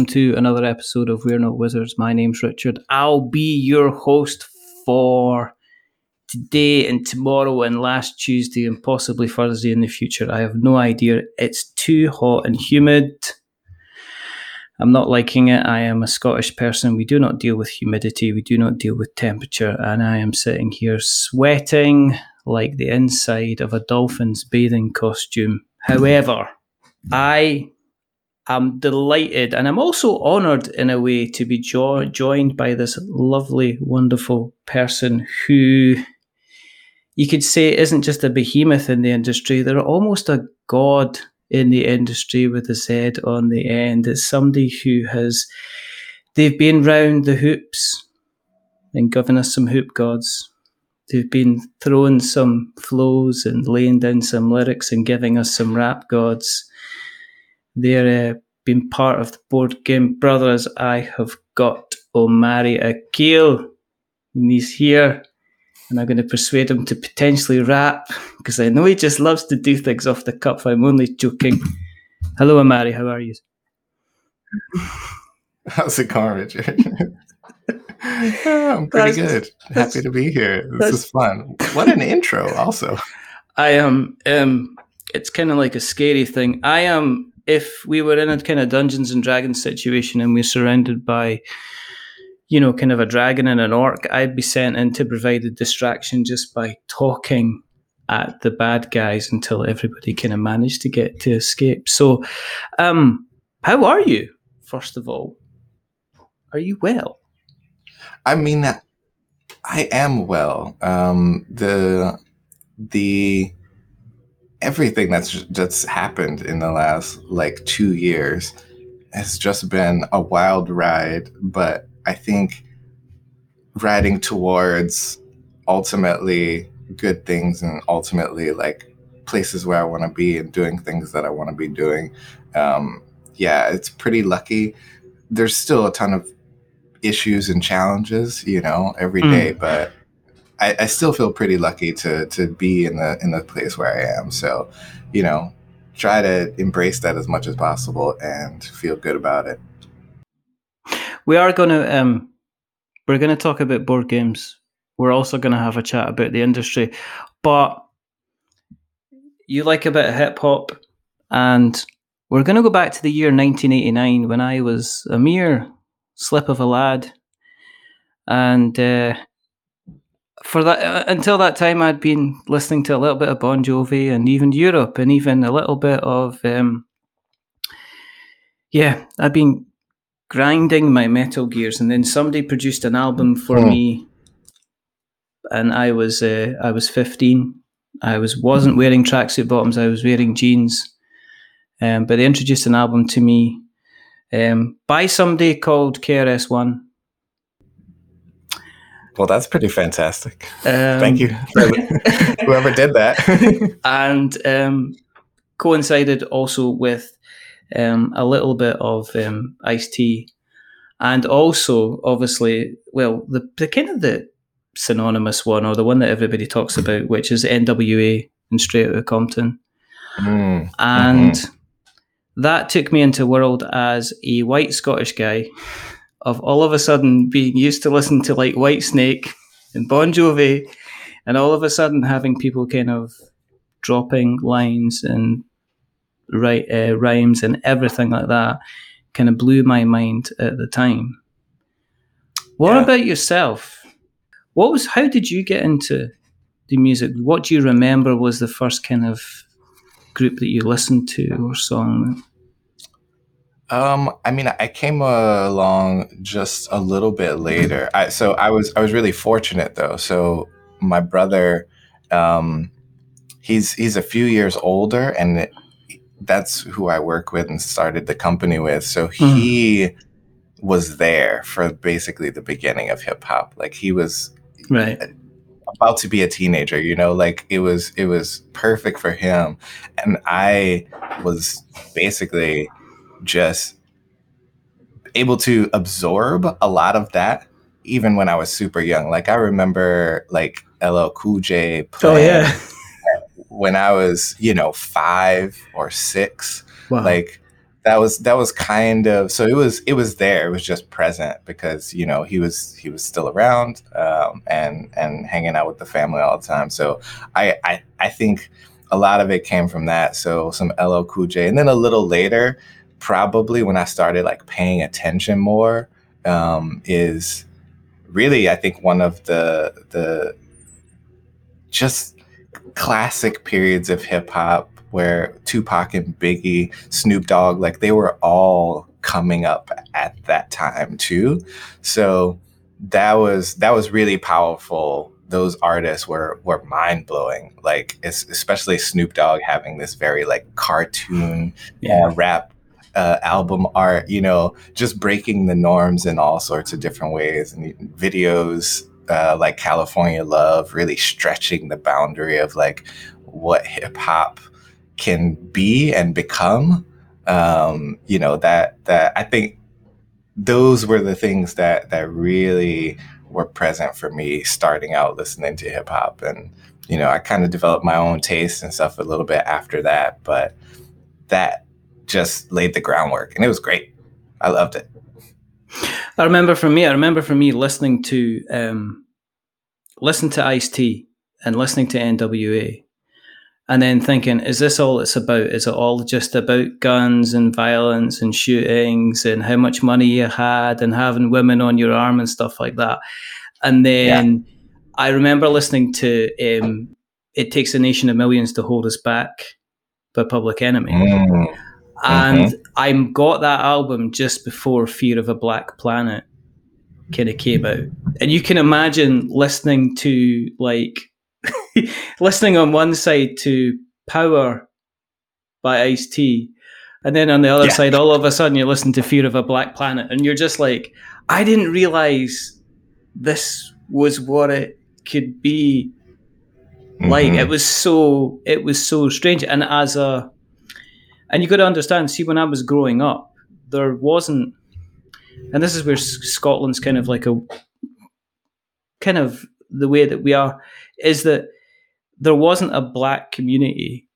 Welcome to another episode of We're Not Wizards. My name's Richard. I'll be your host for today and tomorrow and last Tuesday and possibly Thursday in the future. I have no idea. It's too hot and humid. I'm not liking it. I am a Scottish person. We do not deal with humidity. We do not deal with temperature. And I am sitting here sweating like the inside of a dolphin's bathing costume. However, I I'm delighted and I'm also honored in a way to be jo- joined by this lovely, wonderful person who you could say isn't just a behemoth in the industry, they're almost a god in the industry with a Z on the end. It's somebody who has, they've been round the hoops and given us some hoop gods. They've been throwing some flows and laying down some lyrics and giving us some rap gods they're uh, been part of the board game brothers. I have got Omari Akil, and he's here, and I'm going to persuade him to potentially rap because I know he just loves to do things off the cuff. I'm only joking. Hello, Omari. How are you? How's it going, Richard? I'm pretty good. Happy to be here. This is fun. What an intro, also. I am. Um, it's kind of like a scary thing. I am if we were in a kind of Dungeons and Dragons situation and we're surrounded by, you know, kind of a dragon and an orc, I'd be sent in to provide a distraction just by talking at the bad guys until everybody kind of managed to get to escape. So, um, how are you? First of all, are you well? I mean, I am well. Um, the the everything that's that's happened in the last like two years has just been a wild ride. But I think riding towards ultimately good things and ultimately like places where I want to be and doing things that I want to be doing. Um, yeah, it's pretty lucky. There's still a ton of issues and challenges, you know, every day mm. but I, I still feel pretty lucky to to be in the in the place where I am. So, you know, try to embrace that as much as possible and feel good about it. We are to um, we're to talk about board games. We're also to have a chat about the industry, but you like a bit of hip hop, and we're to go back to the year 1989 when I was a mere slip of a lad, and uh, for that uh, until that time, I'd been listening to a little bit of Bon Jovi and even Europe and even a little bit of um, yeah, I'd been grinding my metal gears, and then somebody produced an album for oh. me, and I was uh, I was fifteen. I was wasn't wearing tracksuit bottoms. I was wearing jeans, um, but they introduced an album to me um, by somebody called KRS One well, that's pretty fantastic. Um, Thank you, whoever did that. and um, coincided also with um, a little bit of um, Ice T, and also obviously, well, the, the kind of the synonymous one or the one that everybody talks about, which is NWA and Straight Outta Compton, mm. and. Mm-hmm. That took me into world as a white Scottish guy of all of a sudden being used to listen to like Whitesnake and Bon Jovi, and all of a sudden having people kind of dropping lines and right uh, rhymes and everything like that kind of blew my mind at the time. What yeah. about yourself? What was how did you get into the music? What do you remember was the first kind of group that you listened to or song? Um, I mean, I came along just a little bit later. I, so I was I was really fortunate though. So my brother, um, he's he's a few years older, and it, that's who I work with and started the company with. So he mm. was there for basically the beginning of hip hop. Like he was right about to be a teenager, you know, like it was it was perfect for him. And I was basically just able to absorb a lot of that even when I was super young. Like I remember like LL Cool J playing oh, yeah. when I was, you know, five or six. Wow. Like that was that was kind of so it was it was there. It was just present because, you know, he was he was still around um, and and hanging out with the family all the time. So I I, I think a lot of it came from that. So some LL Cool J. And then a little later, probably when I started like paying attention more, um, is really I think one of the the just classic periods of hip hop where Tupac and Biggie, Snoop Dogg, like they were all coming up at that time too. So that was that was really powerful. Those artists were were mind blowing. Like especially Snoop Dogg having this very like cartoon yeah. uh, rap uh, album art. You know, just breaking the norms in all sorts of different ways and videos uh, like California Love, really stretching the boundary of like what hip hop can be and become. Um, you know that that I think those were the things that that really were present for me starting out listening to hip hop and you know I kind of developed my own taste and stuff a little bit after that but that just laid the groundwork and it was great I loved it I remember for me, I remember for me listening to um, listen to Ice T and listening to NWA, and then thinking, is this all it's about? Is it all just about guns and violence and shootings and how much money you had and having women on your arm and stuff like that? And then yeah. I remember listening to um, "It Takes a Nation of Millions to Hold Us Back" by Public Enemy. Mm and mm-hmm. I got that album just before Fear of a Black Planet kind of came out, and you can imagine listening to like listening on one side to Power by Ice T, and then on the other yeah. side, all of a sudden you listen to Fear of a Black Planet, and you're just like, I didn't realize this was what it could be like. Mm-hmm. It was so it was so strange, and as a and you got to understand, see, when I was growing up, there wasn't, and this is where Scotland's kind of like a, kind of the way that we are, is that there wasn't a black community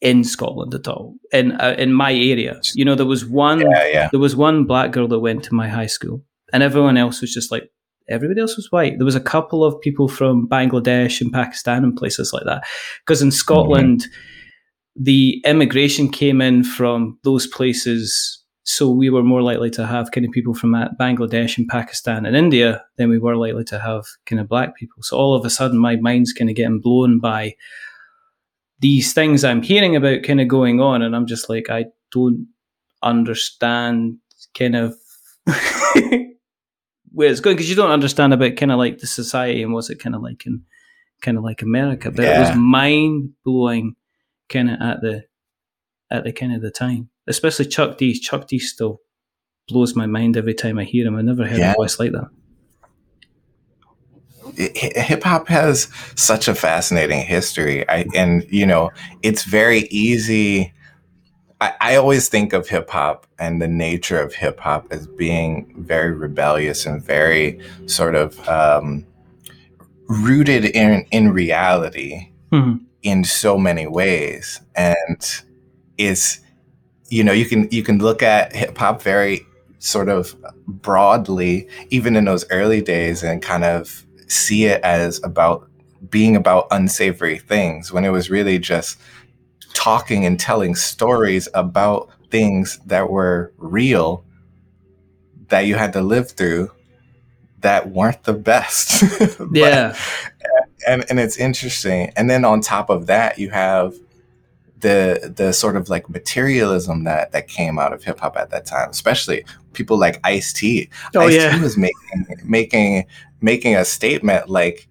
in Scotland at all in uh, in my area. You know, there was one yeah, yeah. there was one black girl that went to my high school, and everyone else was just like everybody else was white. There was a couple of people from Bangladesh and Pakistan and places like that, because in Scotland. Mm-hmm the immigration came in from those places. So we were more likely to have kind of people from Bangladesh and Pakistan and India than we were likely to have kind of black people. So all of a sudden, my mind's kind of getting blown by these things I'm hearing about kind of going on. And I'm just like, I don't understand kind of where it's going because you don't understand about kind of like the society and what's it kind of like in kind of like America. But yeah. it was mind blowing kind of at the at the kind of the time. Especially Chuck D. Chuck D. still blows my mind every time I hear him. I never heard yeah. a voice like that. Hip hop has such a fascinating history, I, and you know it's very easy. I, I always think of hip hop and the nature of hip hop as being very rebellious and very sort of um, rooted in in reality. Mm-hmm in so many ways and is you know you can you can look at hip hop very sort of broadly even in those early days and kind of see it as about being about unsavory things when it was really just talking and telling stories about things that were real that you had to live through that weren't the best. yeah and and it's interesting. And then on top of that, you have the the sort of like materialism that that came out of hip hop at that time, especially people like Ice T. Oh, Ice yeah. T was making making making a statement like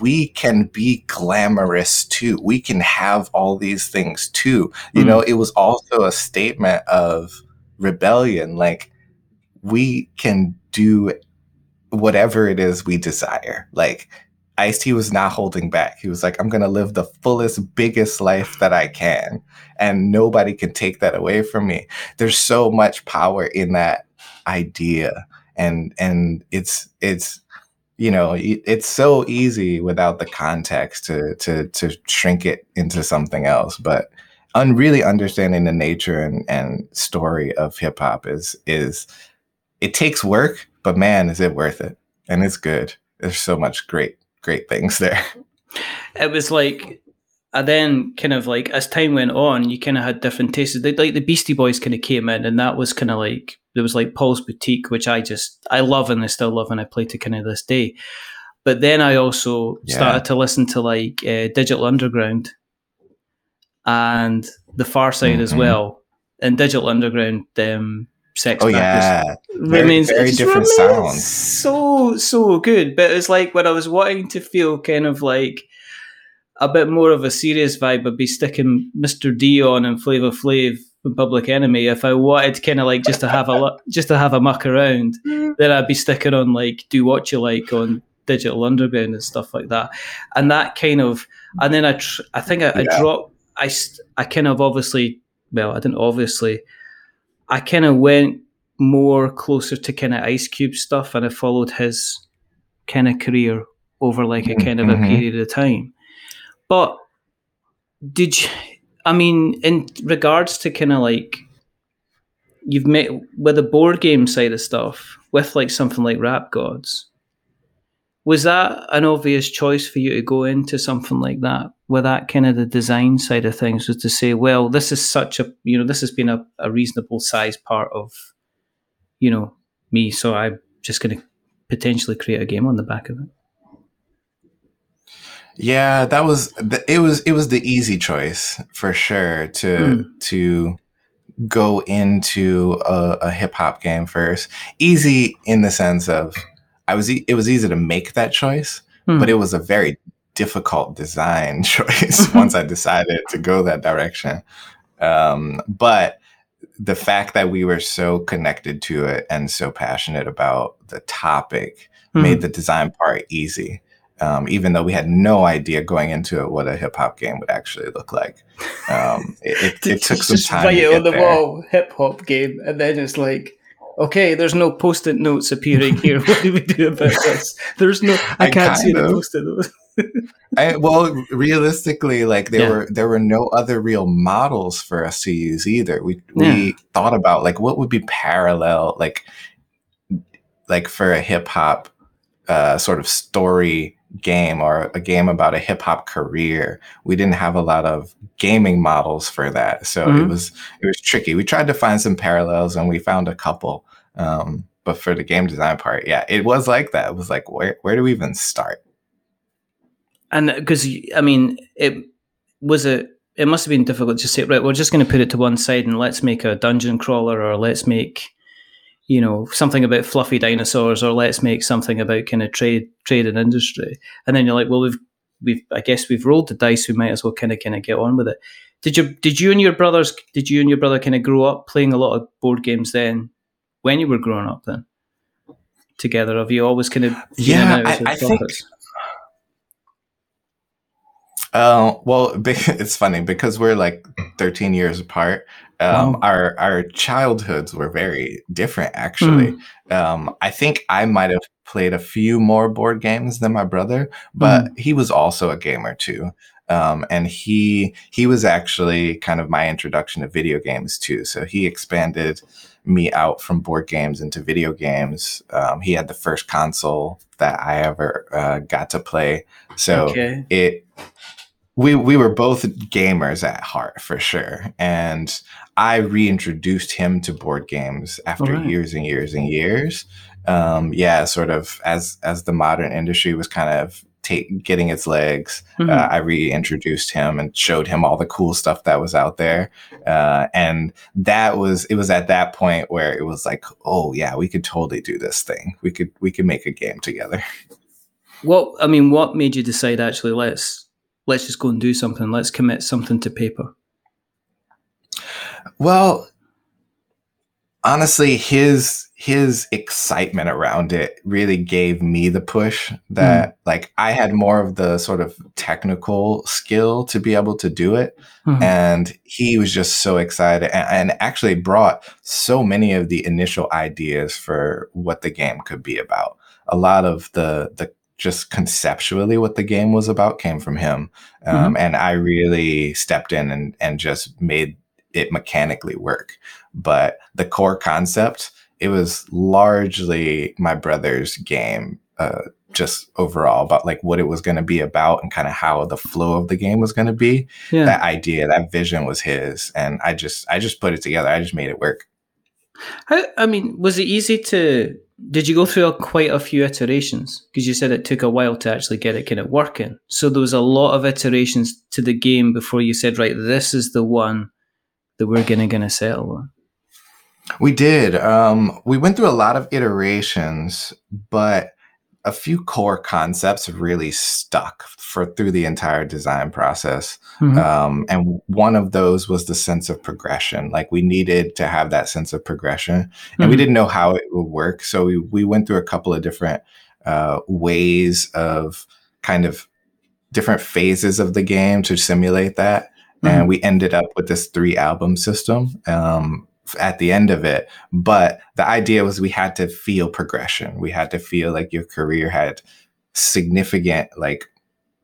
we can be glamorous too. We can have all these things too. You Mm. know, it was also a statement of rebellion. Like we can do whatever it is we desire. Like Ice T was not holding back. He was like, I'm gonna live the fullest, biggest life that I can. And nobody can take that away from me. There's so much power in that idea. And and it's it's you know, it's so easy without the context to to to shrink it into something else. But un- really understanding the nature and, and story of hip hop is is it takes work, but man, is it worth it? And it's good. There's so much great great things there. it was like I then kind of like as time went on, you kind of had different tastes. They, like the Beastie Boys kind of came in, and that was kind of like there was like Paul's Boutique, which I just I love and I still love, and I play to kind of this day. But then I also Yeah. started to listen to like uh, Digital Underground and The Pharcyde as Mhm. well. And Digital Underground, um, Sex Oh yeah. Very- remains very it just different sounds. So so good, but it's like when I was wanting to feel kind of like a bit more of a serious vibe, I'd be sticking Mr. D on and Flavor Flav from Public Enemy. If I wanted kind of like just to have a lu- just to have a muck around, mm. then I'd be sticking on like Do What You Like on Digital Underground and stuff like that, and that kind of and then I tr- I think I, I dropped I I kind of obviously well I didn't obviously I kind of went more closer to kind of Ice Cube stuff, and I followed his kind of career over like a kind of a Mhm. period of time. But did you? I mean, in regards to kind of like you've met with the board game side of stuff, with like something like Rap Gods, was that an obvious choice for you to go into something like that? With that kind of the design side of things, was to say, well, this is such a you know this has been a, a reasonable size part of you know me, so I'm just going to potentially create a game on the back of it. Yeah, that was th- it was it was the easy choice for sure to Mm. to go into a, a hip hop game first. Easy in the sense of I was e- it was easy to make that choice, Hmm. but it was a very difficult design choice once I decided to go that direction. Um, but the fact that we were so connected to it and so passionate about the topic Hmm. made the design part easy. Um, even though we had no idea going into it what a hip hop game would actually look like. Um, it, it, it took some Just time. write to it on the there. wall, hip hop game, and then it's like, okay, there's no post-it notes appearing here. What do we do about this? There's no, I, can't see the post-it notes. I, well, realistically, like there Yeah. were there were no other real models for us to use either. We we Yeah. thought about like what would be parallel, like like for a hip hop uh, sort of story game or a game about a hip hop career. We didn't have a lot of gaming models for that, so it Mhm. was it was tricky. We tried to find some parallels, and we found a couple. Um, but for the game design part, yeah, it was like that. It was like where where do we even start? And because I mean, it was a. It must have been difficult to say. Right, we're just going to put it to one side and let's make a dungeon crawler, or let's make, you know, something about fluffy dinosaurs, or let's make something about kind of trade, trade and industry. And then you're like, well, we've, we've, I guess we've rolled the dice. We might as well kind of, kind of get on with it. Did you, did you and your brothers, did you and your brother kind of grow up playing a lot of board games then, when you were growing up then, together? Have you always kind of, Yeah, I- I think- Uh, well, it's funny because we're like 13 years apart. Um, Wow. Our our childhoods were very different, actually. Um, I think I might have played a few more board games than my brother, but he was also a gamer too. Um, and he he was actually kind of my introduction to video games too. So he expanded me out from board games into video games. Um, he had the first console that I ever uh, got to play. So okay. it we we were both gamers at heart for sure and i reintroduced him to board games after Alright. years and years and years um yeah sort of as as the modern industry was kind of take, getting its legs, mm-hmm. uh, I reintroduced him and showed him all the cool stuff that was out there. Uh, and that was it was at that point where it was like, oh yeah, we could totally do this thing. We could we could make a game together. What I mean, what made you decide actually let's let's just go and do something. Let's commit something to paper. Well, honestly, his his excitement around it really gave me the push that mm. like I had more of the sort of technical skill to be able to do it. Mm-hmm. And he was just so excited and, and, actually brought so many of the initial ideas for what the game could be about. A lot of the the just conceptually what the game was about came from him. Um, mm-hmm. And I really stepped in and, and just made it mechanically work. But the core concept, it was largely my brother's game, uh, just overall about like what it was going to be about and kind of how the flow of the game was going to be. Yeah. That idea, that vision was his, and I just I just put it together. I just made it work. How, I mean, was it easy to did you go through a, quite a few iterations? Because you said it took a while to actually get it kind of working. So there was a lot of iterations to the game before you said, right, this is the one that we're gonna gonna on. We did. Um, we went through a lot of iterations, but a few core concepts really stuck for through the entire design process. Mm-hmm. Um, and one of those was the sense of progression. Like we needed to have that sense of progression, and mm-hmm. we didn't know how it would work. So we we went through a couple of different uh, ways of kind of different phases of the game to simulate that. Mm-hmm. And we ended up with this three album system. Um, at the end of it. But the idea was we had to feel progression. We had to feel like your career had significant like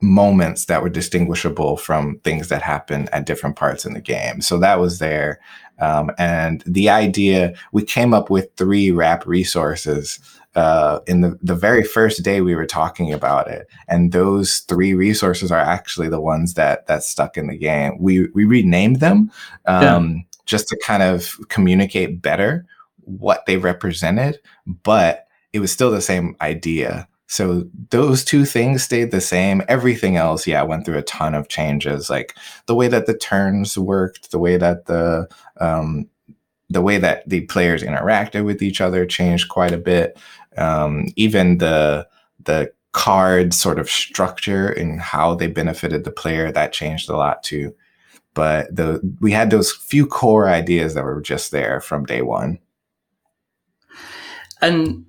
moments that were distinguishable from things that happened at different parts in the game. So that was there. Um, and the idea, we came up with three rap resources uh, in the, the very first day we were talking about it. And those three resources are actually the ones that that stuck in the game. We we renamed them. Um, yeah just to kind of communicate better what they represented, but it was still the same idea. So those two things stayed the same. Everything else, yeah, went through a ton of changes, like the way that the turns worked, the way that the um, the way that the players interacted with each other changed quite a bit. Um, even the the card sort of structure and how they benefited the player that changed a lot too but the we had those few core ideas that were just there from day one. And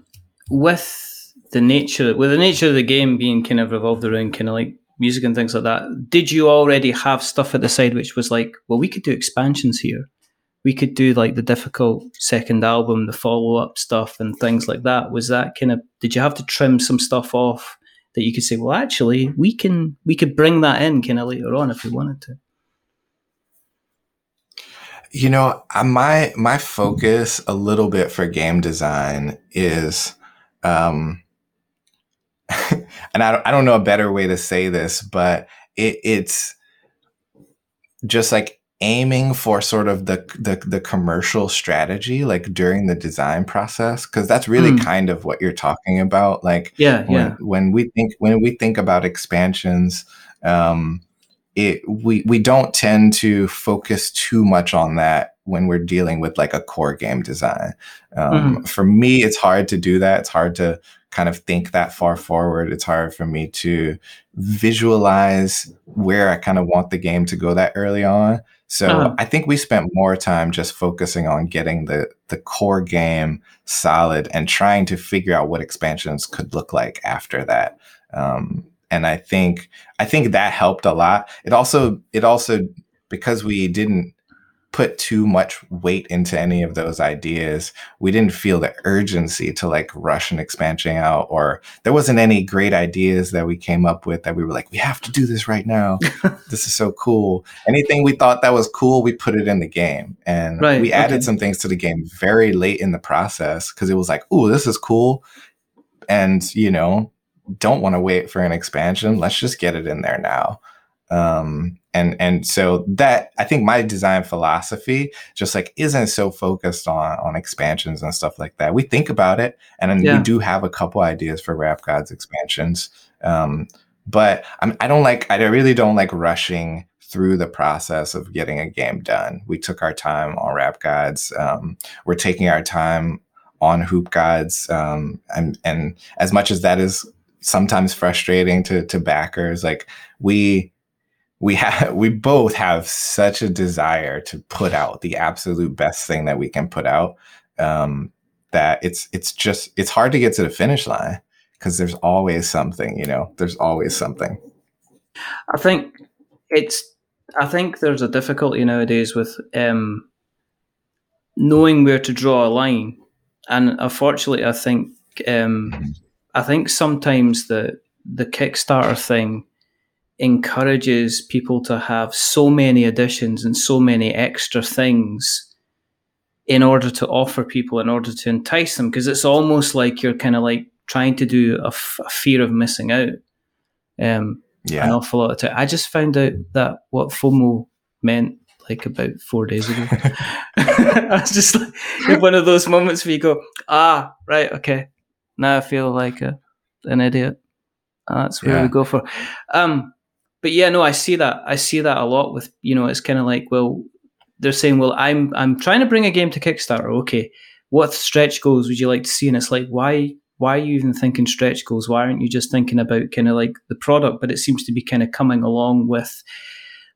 with the nature with the nature of the game being kind of revolved around kind of like music and things like that, did you already have stuff at the side which was like, well, we could do expansions here. We could do like the difficult second album, the follow up stuff, and things like that. Was that kind of? Did you have to trim some stuff off that you could say, well, actually, we can we could bring that in kind of later on if we wanted to? You know, my my focus a little bit for game design is, um, and I don't, I don't know a better way to say this, but it, it's just like aiming for sort of the, the the commercial strategy like during the design process because that's really mm. kind of what you're talking about like yeah when, yeah when we think when we think about expansions um it we we don't tend to focus too much on that when we're dealing with like a core game design. Um, mm-hmm. For me, it's hard to do that. It's hard to kind of think that far forward. It's hard for me to visualize where I kind of want the game to go that early on. So uh-huh. I think we spent more time just focusing on getting the the core game solid and trying to figure out what expansions could look like after that. Um, and I think I think that helped a lot. It also it also because we didn't put too much weight into any of those ideas. We didn't feel the urgency to like rush an expansion out, or there wasn't any great ideas that we came up with that we were like, we have to do this right now. this is so cool. Anything we thought that was cool, we put it in the game. And right, we added okay. some things to the game very late in the process because it was like, oh, this is cool. And, you know, don't want to wait for an expansion. Let's just get it in there now. Um, and and so that I think my design philosophy just like isn't so focused on on expansions and stuff like that. We think about it, and yeah. we do have a couple ideas for Rap Gods expansions. Um, but I'm, I don't like, I really don't like rushing through the process of getting a game done. We took our time on Rap Gods. Um, we're taking our time on Hoop Gods. Um, and, and as much as that is sometimes frustrating to, to backers, like we, we have, we both have such a desire to put out the absolute best thing that we can put out. Um, that it's, it's just, it's hard to get to the finish line because there's always something, you know, there's always something. I think it's I think there's a difficulty nowadays with um, knowing where to draw a line, and unfortunately, I think um, I think sometimes the the Kickstarter thing encourages people to have so many additions and so many extra things in order to offer people in order to entice them because it's almost like you're kind of like trying to do a, f- a fear of missing out um, Yeah. an awful lot of time. I just found out that what FOMO meant like about four days ago. I was just like one of those moments where you go, ah, right, okay. Now I feel like a, an idiot. That's where Yeah. we go for. Um, but yeah, no, I see that. I see that a lot with you know. It's kind of like, well, they're saying, well, I'm I'm trying to bring a game to Kickstarter. Okay, what stretch goals would you like to see? And it's like, why why are you even thinking stretch goals? Why aren't you just thinking about kind of like the product? But it seems to be kind of coming along with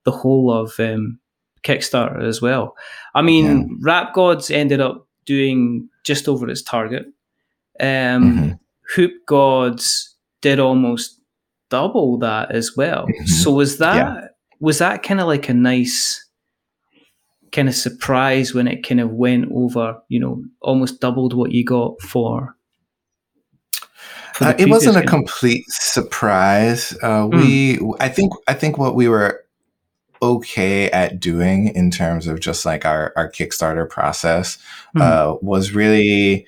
the whole of um, Kickstarter as well. I mean, Yeah. Rap Gods ended up doing just over its target. Um, Mhm. Hoop Gods did almost double that as well. Mhm. So was that Yeah. was that kind of like a nice kind of surprise when it kind of went over, you know, almost doubled what you got for. for Uh, it wasn't a complete surprise. Uh, Hmm. We, I think, I think what we were okay at doing in terms of just like our our Kickstarter process Hmm. uh, was really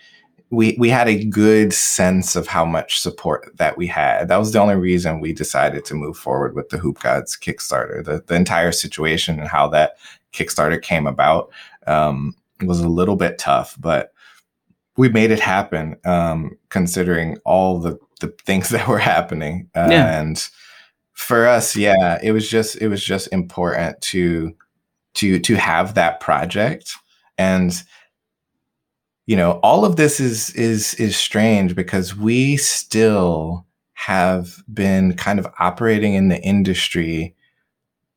we we had a good sense of how much support that we had. That was the only reason we decided to move forward with the Hoop Gods Kickstarter. The the entire situation and how that Kickstarter came about um, was a little bit tough, but we made it happen. Um, considering all the the things that were happening, uh, Yeah. and for us, yeah, it was just it was just important to to to have that project and you know all of this is is is strange because we still have been kind of operating in the industry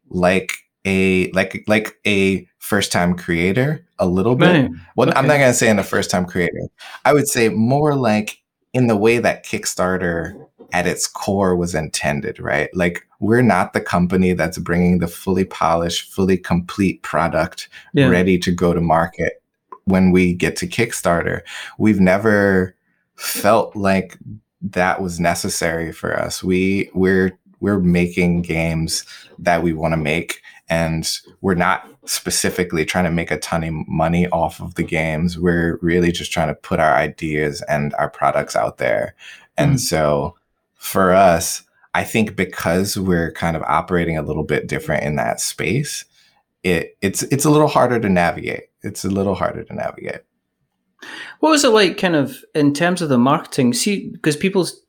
like a like like a first time creator a little bit. Right. well i'm not going to say in a first time creator. I would say more like in the way that kickstarter at its core was intended right? Like we're not the company that's bringing the fully polished fully complete product Yeah. ready to go to market when we get to Kickstarter. We've never felt like that was necessary for us. We we're we're making games that we want to make and we're not specifically trying to make a ton of money off of the games. We're really just trying to put our ideas and our products out there. And Mhm. so for us, I think because we're kind of operating a little bit different in that space, it it's it's a little harder to navigate. It's a little harder to navigate. What was it like, kind of, in terms of the marketing? See, because people's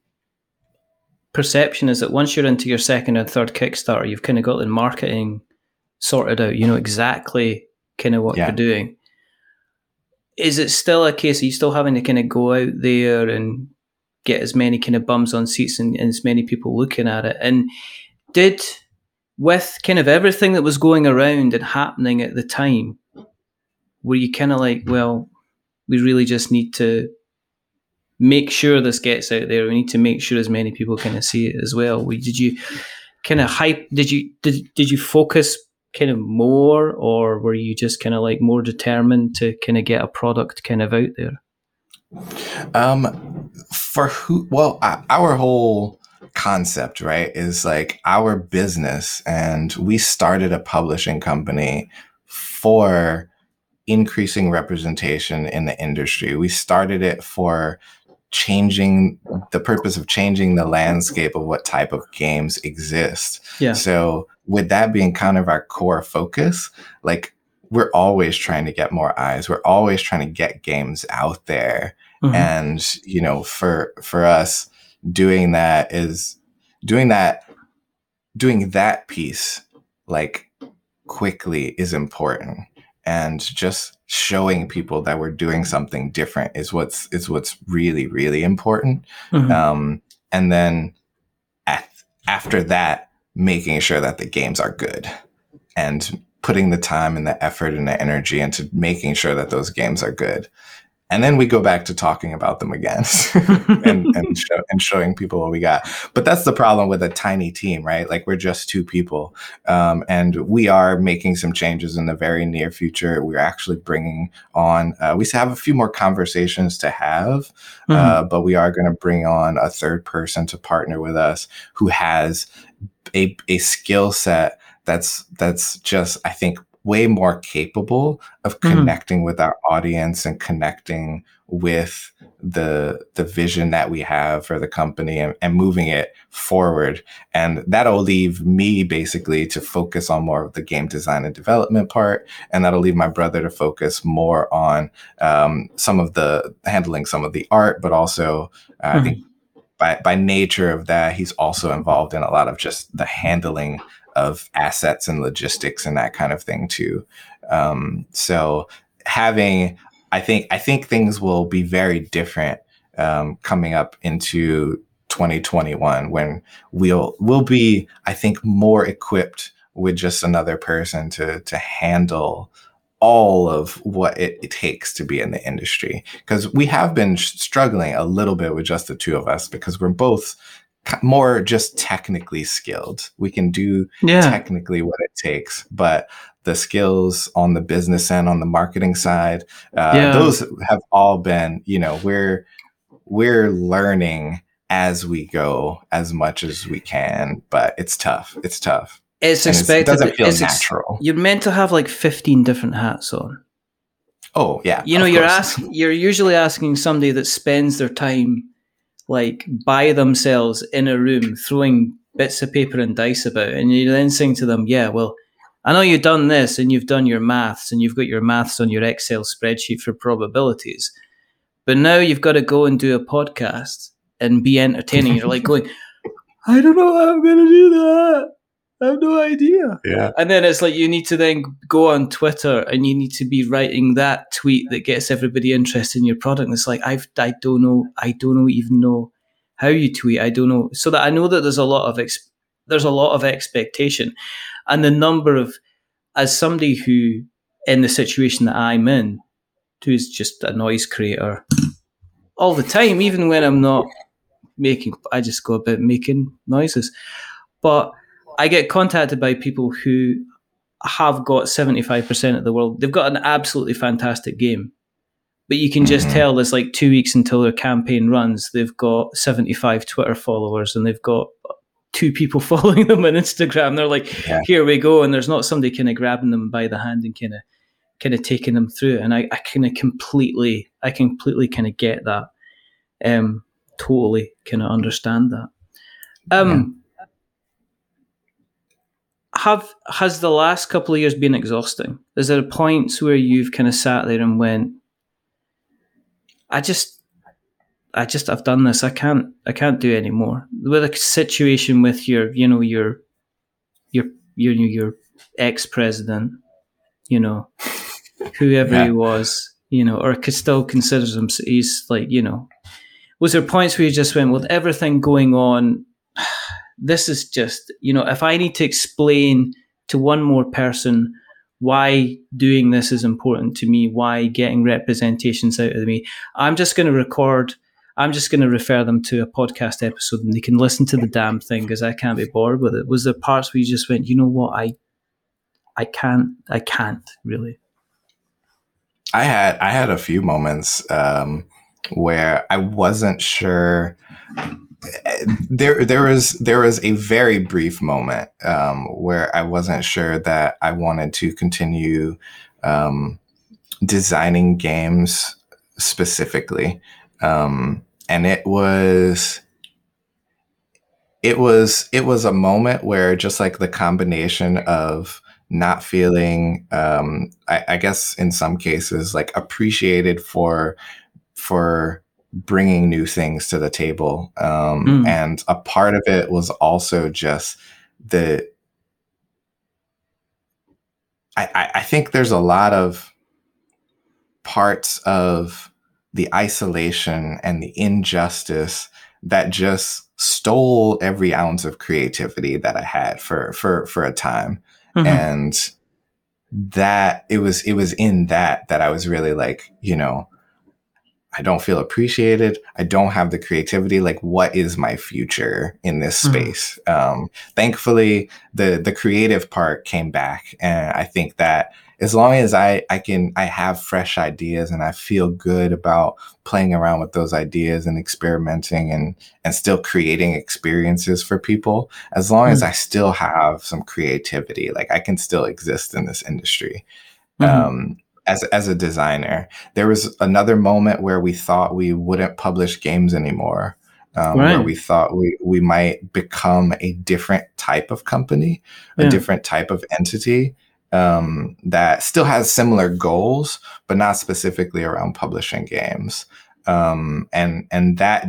perception is that once you're into your second and third Kickstarter, you've kind of got the marketing sorted out. You know exactly kind of what Yeah. you're doing. Is it still a case of you still having to kind of go out there and get as many kind of bums on seats and, and as many people looking at it? And did with kind of everything that was going around and happening at the time, were you kind of like, well, we really just need to make sure this gets out there. We need to make sure as many people kind of see it as well. We, did you kind of hype? Did you did did you focus kind of more, or were you just kind of like more determined to kind of get a product kind of out there? Um, for who? Well, our whole concept, right, is like our business, and we started a publishing company for increasing representation in the industry. We started it for changing the purpose of changing the landscape of what type of games exist. Yeah. So, with that being kind of our core focus, like we're always trying to get more eyes. We're always trying to get games out there Mhm. and you know for for us doing that is doing that doing that piece like quickly is important. And just showing people that we're doing something different is what's is what's really really important. Mhm. um and then at, after that making sure that the games are good and putting the time and the effort and the energy into making sure that those games are good and then we go back to talking about them again and and, show, and showing people what we got. But that's the problem with a tiny team right? Like we're just two people um, and we are making some changes in the very near future. We're actually bringing on uh, we have a few more conversations to have uh, but we are going to bring on a third person to partner with us who has a, a skill set that's that's just i think way more capable of Mhm. connecting with our audience and connecting with the the vision that we have for the company and, and moving it forward and that'll leave me basically to focus on more of the game design and development part and that'll leave my brother to focus more on um, some of the handling some of the art but also uh, i Mhm. think by, by nature of that he's also involved in a lot of just the handling of assets and logistics and that kind of thing too. Um, so having i think i think things will be very different um, coming up into 2021 when we'll we'll be i think more equipped with just another person to to handle all of what it, it takes to be in the industry. Because we have been struggling a little bit with just the two of us because we're both more just technically skilled we can do yeah. technically what it takes but the skills on the business end on the marketing side uh, Yeah. those have all been you know we're we're learning as we go as much as we can but it's tough it's tough It's and expected. it doesn't feel it's ex- natural you're meant to have like 15 different hats on. oh yeah You know, you're asking, you're usually asking somebody that spends their time like by themselves in a room throwing bits of paper and dice about, and you're then saying to them, "Yeah, well, I know you've done this and you've done your maths and you've got your maths on your Excel spreadsheet for probabilities, but now you've got to go and do a podcast and be entertaining." You're like going, "I don't know how I'm going to do that. I have no idea." yeah And then it's like you need to then go on Twitter and you need to be writing that tweet that gets everybody interested in your product. And it's like I've I don't know I don't know even know how you tweet. I don't know. So that I know that there's a lot of ex- there's a lot of expectation, and the number of as somebody who in the situation that I'm in, who's just a noise creator all the time, even when I'm not making, I just go about making noises, but. I get contacted by people who have got 75% of the world. They've got an absolutely fantastic game. But you can just Mhm. tell there's like two weeks until their campaign runs. They've got 75 Twitter followers and they've got two people following them on Instagram. They're like, Yeah. here we go. And there's not somebody kind of grabbing them by the hand and kind of kind of taking them through. And I, I kind of completely, I completely kind of get that. Um, totally kind of understand that. Um, have has the last couple of years been exhausting? Is there points where you've kind of sat there and went, I just, I just, I've done this. I can't, I can't do anymore. With a situation with your, you know, your, your, your, your ex president, you know, whoever Yeah. he was, you know, or could still considers him, he's like, you know, was there points where you just went with everything going on? This is just, you know, if I need to explain to one more person why doing this is important to me, why getting representations out of me, I'm just going to record. I'm just going to refer them to a podcast episode and they can listen to the damn thing because I can't be bored with it. Was there parts where you just went, you know what, I, I can't, I can't really. I had I had a few moments um, where I wasn't sure. There there was there was a very brief moment um, where I wasn't sure that I wanted to continue um, designing games specifically, um, and it was it was it was a moment where just like the combination of not feeling um I, I guess in some cases like appreciated for for bringing new things to the table um Mm. and a part of it was also just the I, I think there's a lot of parts of the isolation and the injustice that just stole every ounce of creativity that I had for for for a time. Mm-hmm. And that it was it was in that that I was really like, you know, I don't feel appreciated. I don't have the creativity. Like, what is my future in this mm-hmm. space? Um, thankfully, the the creative part came back, and I think that as long as I, I can, I have fresh ideas and I feel good about playing around with those ideas and experimenting and, and still creating experiences for people, as long mm-hmm. as I still have some creativity, like I can still exist in this industry. Mm-hmm. Um, as, as a designer, there was another moment where we thought we wouldn't publish games anymore. Um, right. where we thought we, we might become a different type of company, yeah. a different type of entity um, that still has similar goals, but not specifically around publishing games. Um, and and that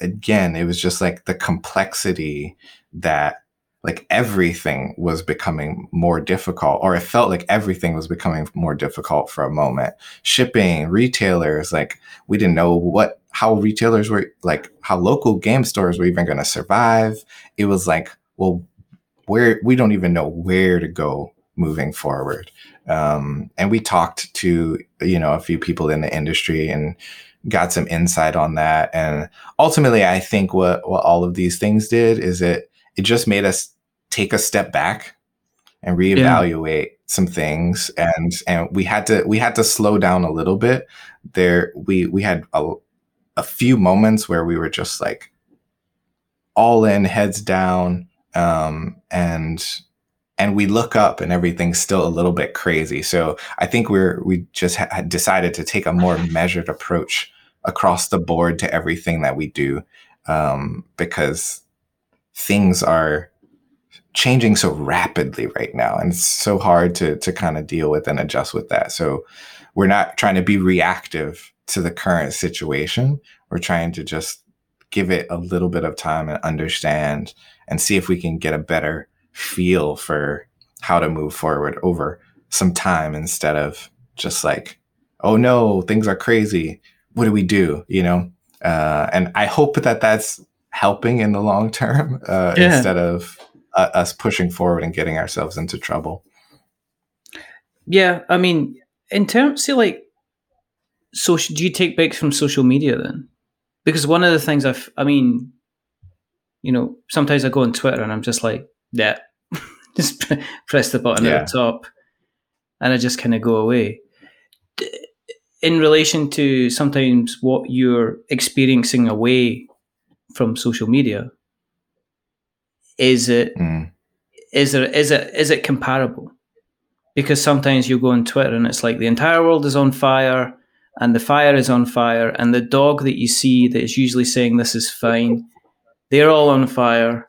again, it was just like the complexity that like everything was becoming more difficult, or it felt like everything was becoming more difficult for a moment. Shipping, retailers, like we didn't know what how retailers were like how local game stores were even going to survive. It was like, well, where we don't even know where to go moving forward. Um, and we talked to you know a few people in the industry and got some insight on that. And ultimately, I think what what all of these things did is it it just made us take a step back and reevaluate yeah. some things and and we had to we had to slow down a little bit there we we had a, a few moments where we were just like all in heads down um and and we look up and everything's still a little bit crazy. So I think we're we just had decided to take a more measured approach across the board to everything that we do um, because things are changing so rapidly right now and it's so hard to to kind of deal with and adjust with that so we're not trying to be reactive to the current situation we're trying to just give it a little bit of time and understand and see if we can get a better feel for how to move forward over some time instead of just like, oh no, things are crazy. What do we do? You know? Uh, and I hope that that's helping in the long term uh, yeah. instead of uh, us pushing forward and getting ourselves into trouble. Yeah, I mean, in terms, see, like, social, do you take breaks from social media then? Because one of the things I've, I mean, you know, sometimes I go on Twitter and I'm just like, yeah, just press the button yeah. at the top, and I just kind of go away. In relation to sometimes what you're experiencing away from social media, is it mm. is there is it is it comparable? Because sometimes you go on Twitter and it's like the entire world is on fire and the fire is on fire and the dog that you see that is usually saying this is fine, they're all on fire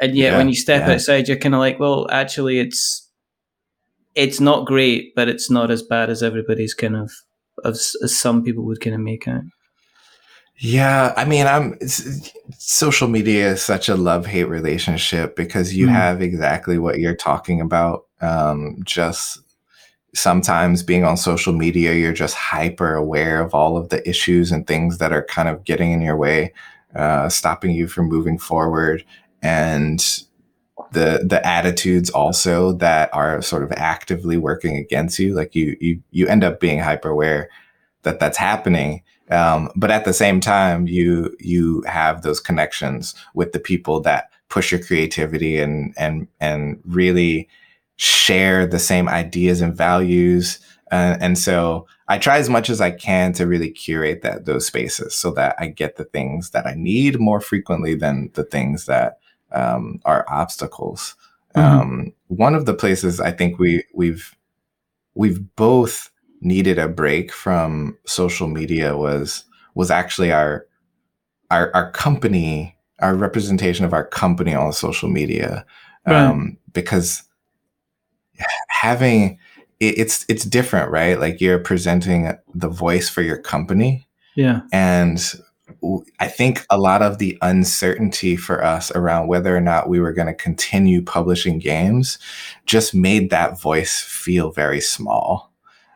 and yet yeah, when you step yeah. outside you're kind of like well actually it's it's not great but it's not as bad as everybody's kind of as, as some people would kind of make out yeah i mean i'm social media is such a love-hate relationship because you mm. have exactly what you're talking about um, just sometimes being on social media you're just hyper aware of all of the issues and things that are kind of getting in your way uh, stopping you from moving forward and the the attitudes also that are sort of actively working against you like you you you end up being hyper aware that that's happening um, but at the same time you you have those connections with the people that push your creativity and and and really share the same ideas and values uh, and so I try as much as I can to really curate that those spaces so that I get the things that I need more frequently than the things that um, are obstacles. Mm-hmm. Um, one of the places I think we we've we've both needed a break from social media was was actually our our our company our representation of our company on social media right. um, because having it, it's it's different right like you're presenting the voice for your company yeah and I think a lot of the uncertainty for us around whether or not we were going to continue publishing games just made that voice feel very small.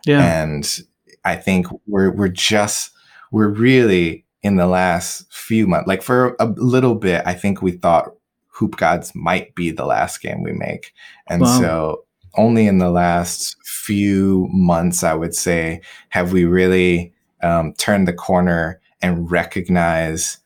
Yeah. And I think we're we're just we're really in the last few months, like for a little bit, I think we thought Hoop Gods might be the last game we make. And wow. so only in the last few months, I would say, have we really um, turned the corner and recognize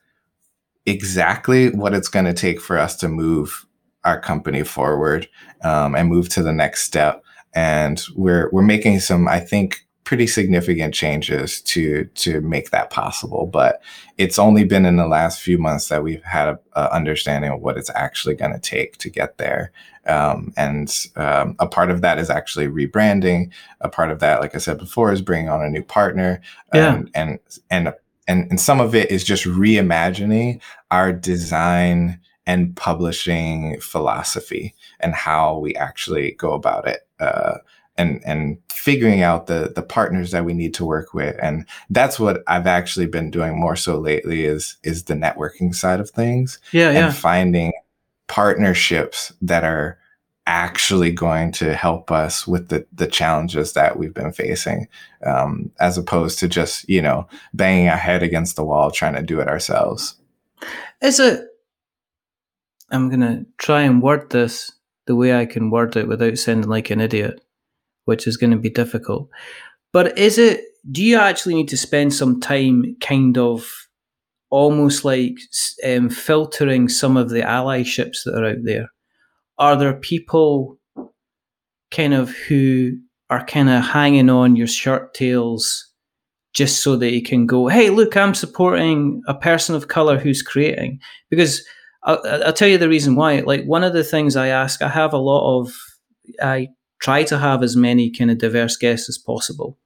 exactly what it's going to take for us to move our company forward um, and move to the next step. And we're we're making some, I think, pretty significant changes to to make that possible. But it's only been in the last few months that we've had a, a understanding of what it's actually going to take to get there. Um, and um, a part of that is actually rebranding. A part of that, like I said before, is bringing on a new partner. Yeah. Um, and and and and some of it is just reimagining our design and publishing philosophy and how we actually go about it. Uh, and and figuring out the the partners that we need to work with. And that's what I've actually been doing more so lately is is the networking side of things yeah and yeah. finding partnerships that are actually going to help us with the the challenges that we've been facing um, as opposed to just you know banging our head against the wall trying to do it ourselves. Is it i'm gonna try and word this the way i can word it without sounding like an idiot which is going to be difficult. But is it, do you actually need to spend some time kind of almost like um, filtering some of the allyships that are out there? Are there people kind of who are kind of hanging on your shirt tails just so that you can go, hey, look, I'm supporting a person of color who's creating? Because I'll, I'll tell you the reason why. Like, one of the things I ask, I have a lot of, I try to have as many kind of diverse guests as possible.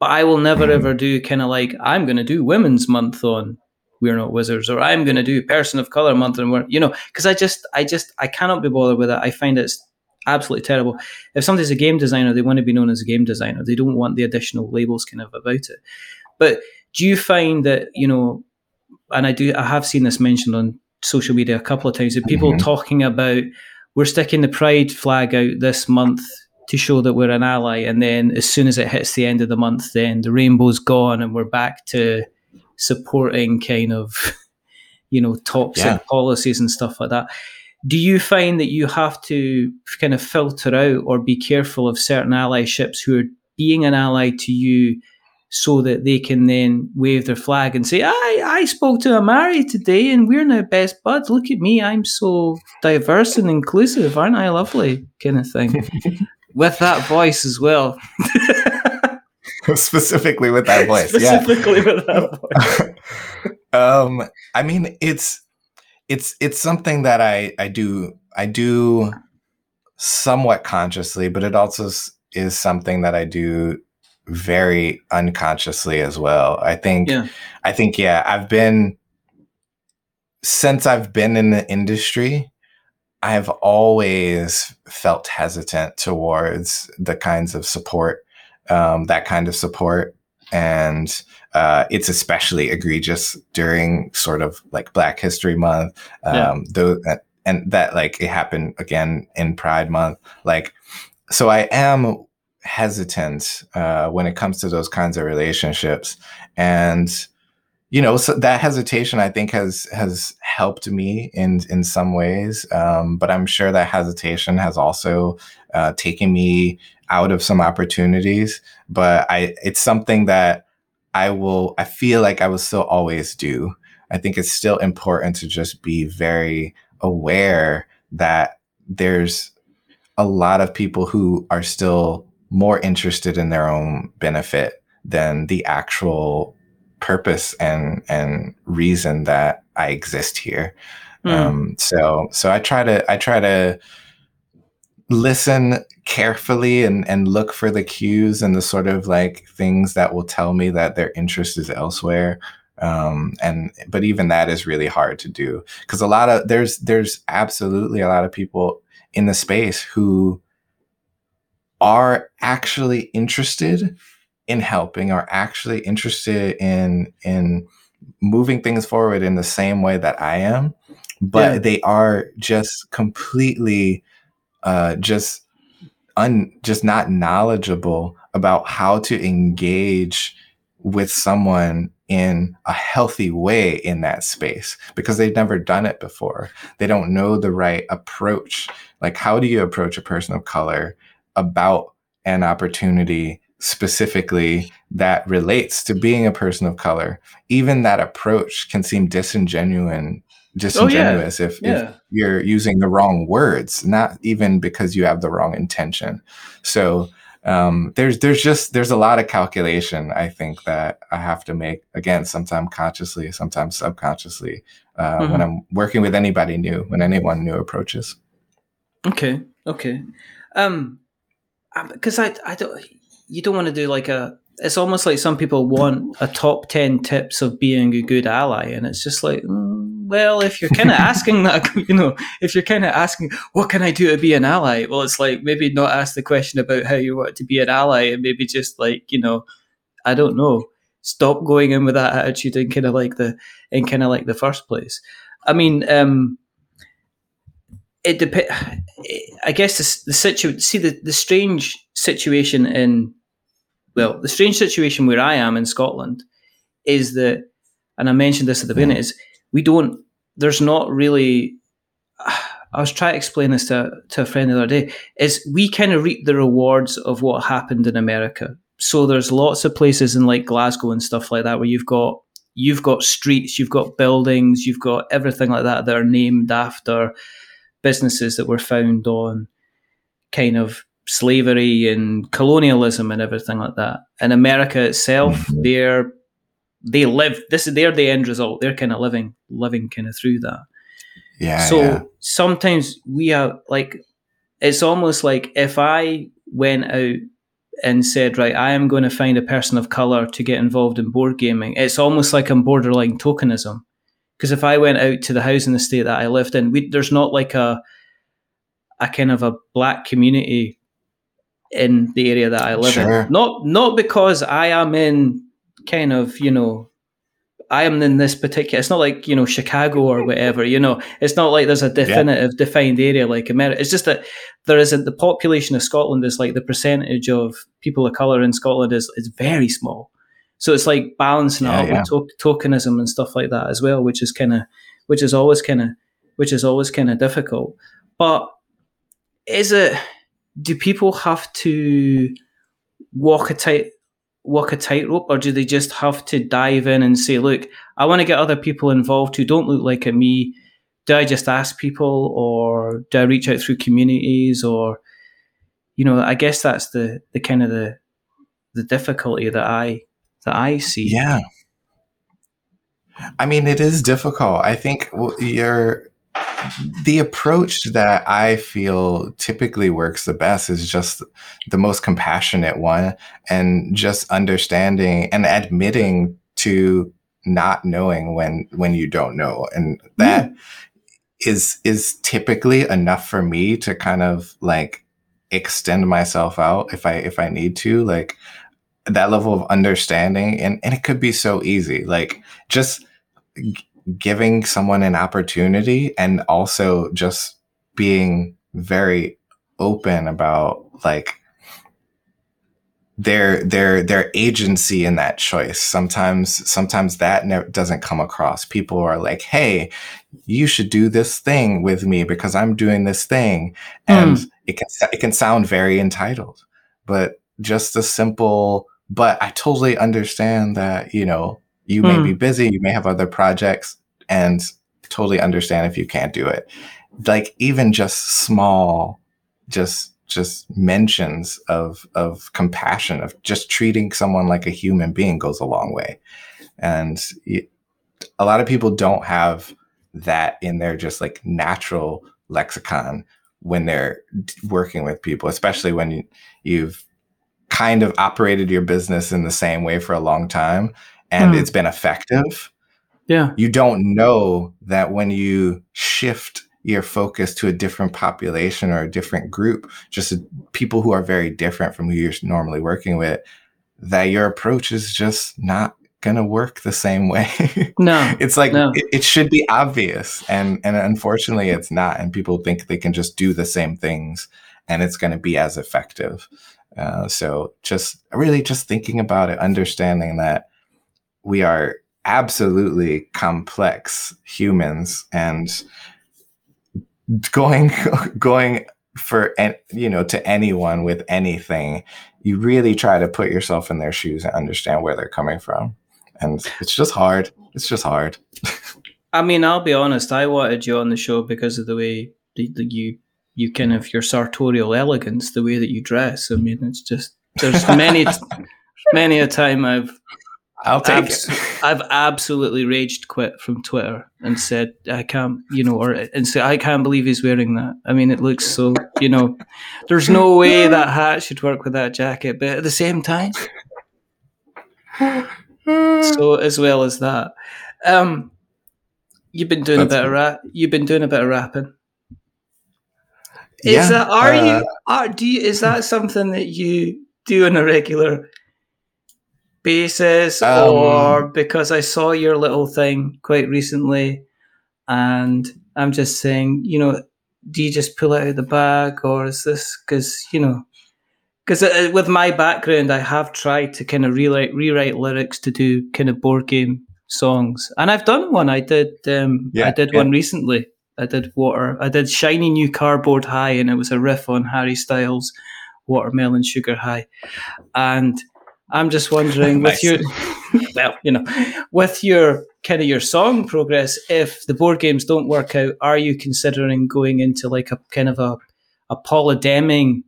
But I will never mm-hmm. ever do kind of like I'm going to do Women's Month on We're Not Wizards, or I'm going to do Person of Color Month, and we're you know because I just I just I cannot be bothered with it. I find it's absolutely terrible. If somebody's a game designer, they want to be known as a game designer. They don't want the additional labels kind of about it. But do you find that you know? And I do. I have seen this mentioned on social media a couple of times. That people mm-hmm. talking about we're sticking the pride flag out this month to show that we're an ally. And then as soon as it hits the end of the month, then the rainbow's gone and we're back to supporting kind of, you know, toxic yeah. policies and stuff like that. Do you find that you have to kind of filter out or be careful of certain allyships who are being an ally to you so that they can then wave their flag and say, I, I spoke to Omari today and we're now best buds. Look at me. I'm so diverse and inclusive. Aren't I lovely? Kind of thing. with that voice as well. Specifically with that voice. Specifically yeah. with that voice. um, I mean, it's it's it's something that I I do I do somewhat consciously, but it also is something that I do very unconsciously as well. I think yeah. I think yeah, I've been since I've been in the industry, I've always felt hesitant towards the kinds of support, um, that kind of support. And uh, it's especially egregious during sort of like Black History Month. Um, yeah. though, and that like it happened again in Pride Month. Like, so I am hesitant uh, when it comes to those kinds of relationships. And you know, so that hesitation I think has has helped me in in some ways, um, but I'm sure that hesitation has also uh, taken me out of some opportunities. But I, it's something that I will. I feel like I will still always do. I think it's still important to just be very aware that there's a lot of people who are still more interested in their own benefit than the actual purpose and and reason that I exist here. Mm. Um, so so I try to I try to listen carefully and and look for the cues and the sort of like things that will tell me that their interest is elsewhere. Um, and but even that is really hard to do because a lot of there's there's absolutely a lot of people in the space who are actually interested in helping are actually interested in in moving things forward in the same way that I am, but Yeah. they are just completely uh, just un just not knowledgeable about how to engage with someone in a healthy way in that space because they've never done it before. They don't know the right approach. Like, how do you approach a person of color about an opportunity specifically that relates to being a person of color? Even that approach can seem disingenuous, disingenuous if, if Yeah. you're using the wrong words, not even because you have the wrong intention. So um, there's there's just there's a lot of calculation I think that I have to make again, sometimes consciously, sometimes subconsciously, uh, when Mhm. I'm working with anybody new, when anyone new approaches. Okay. Okay. Um, because I, I don't. You don't want to do like a. It's almost like some people want a top ten tips of being a good ally, and it's just like, mm, well, if you're kind of asking that, you know, if you're kind of asking, what can I do to be an ally? Well, it's like maybe not ask the question about how you want to be an ally, and maybe just like you know, I don't know, stop going in with that attitude in kind of like the in kind of like the first place. I mean, um, it depends. I guess the, the situation. See the the strange situation in well, the strange situation where I am in Scotland is that, and I mentioned this at the beginning, is we don't. There's not really. I was trying to explain this to to a friend the other day. Is we kind of reap the rewards of what happened in America. So there's lots of places in like Glasgow and stuff like that where you've got you've got streets, you've got buildings, you've got everything like that that are named after businesses that were found on kind of slavery and colonialism and everything like that. In America itself, Mhm. they're they live this is they're the end result. They're kind of living living kind of through that. Yeah. so yeah. sometimes we are like it's almost like if I went out and said, right, I am going to find a person of color to get involved in board gaming, it's almost like I'm borderline tokenism. Because if I went out to the housing estate that I lived in, we, there's not like a a kind of a black community in the area that I live Sure. in. Not not because I am in kind of you know I am in this particular. It's not like you know Chicago or whatever. You know, it's not like there's a definitive defined area like America. It's just that there isn't the population of Scotland is like the percentage of people of color in Scotland is is very small. So it's like balancing Yeah, it out yeah. with to- tokenism and stuff like that as well, which is kind of, which is always kind of, which is always kind of difficult. But is it? Do people have to walk a tight walk a tightrope, or do they just have to dive in and say, "Look, I want to get other people involved who don't look like me"? Do I just ask people, or do I reach out through communities, or you know? I guess that's the the kind of the the difficulty that I that I see. Yeah. I mean, it is difficult. I think your the approach that I feel typically works the best is just the most compassionate one, and just understanding and admitting to not knowing when when you don't know, and that hmm. is is typically enough for me to kind of like extend myself out if I if I need to, like that level of understanding and, and it could be so easy like just g- giving someone an opportunity and also just being very open about like their their their agency in that choice. Sometimes sometimes that never doesn't come across. People are like hey you should do this thing with me because i'm doing this thing. Hmm. And it can it can sound very entitled but just a simple but i totally understand that you know you may Hmm. be busy you may have other projects and totally understand if you can't do it like even just small just just mentions of of compassion of just treating someone like a human being goes a long way and a lot of people don't have that in their just like natural lexicon when they're working with people especially when you, you've kind of operated your business in the same way for a long time and Hmm. it's been effective yeah, you don't know that when you shift your focus to a different population or a different group, just people who are very different from who you're normally working with, that your approach is just not gonna work the same way. No, it's like no. it, it should be obvious, and and unfortunately, it's not. And people think they can just do the same things, and it's going to be as effective. Uh, so just really just thinking about it, understanding that we are absolutely complex humans, and going going for you know to anyone with anything you really try to put yourself in their shoes and understand where they're coming from and it's just hard it's just hard I mean, I'll be honest. I wanted you on the show because of the way that you, you kind of your sartorial elegance, the way that you dress. I mean, it's just there's many, many a time I've i'll take abs- it I've absolutely raged quit from Twitter and said I can't, you know, or and say I can't believe he's wearing that. I mean, it looks so, you know, there's no way that hat should work with that jacket. But at the same time, so as well as that, um, you've been doing That's a bit of rap. You've been doing a bit of rapping. Is Yeah, that are uh, you are do you, is that something that you do on a regular basis Um, or because I saw your little thing quite recently and I'm just saying, you know, do you just pull it out of the bag or is this because, you know, because with my background, I have tried to kind of rewrite, rewrite lyrics to do kind of board game songs, and I've done one. I did, um, Yeah, I did yeah. one recently. I did water. I did shiny new cardboard high, and it was a riff on Harry Styles' "Watermelon Sugar High." And I'm just wondering, with your, well, you know, with your kind of your song progress, if the board games don't work out, are you considering going into like a kind of a a Paula Deming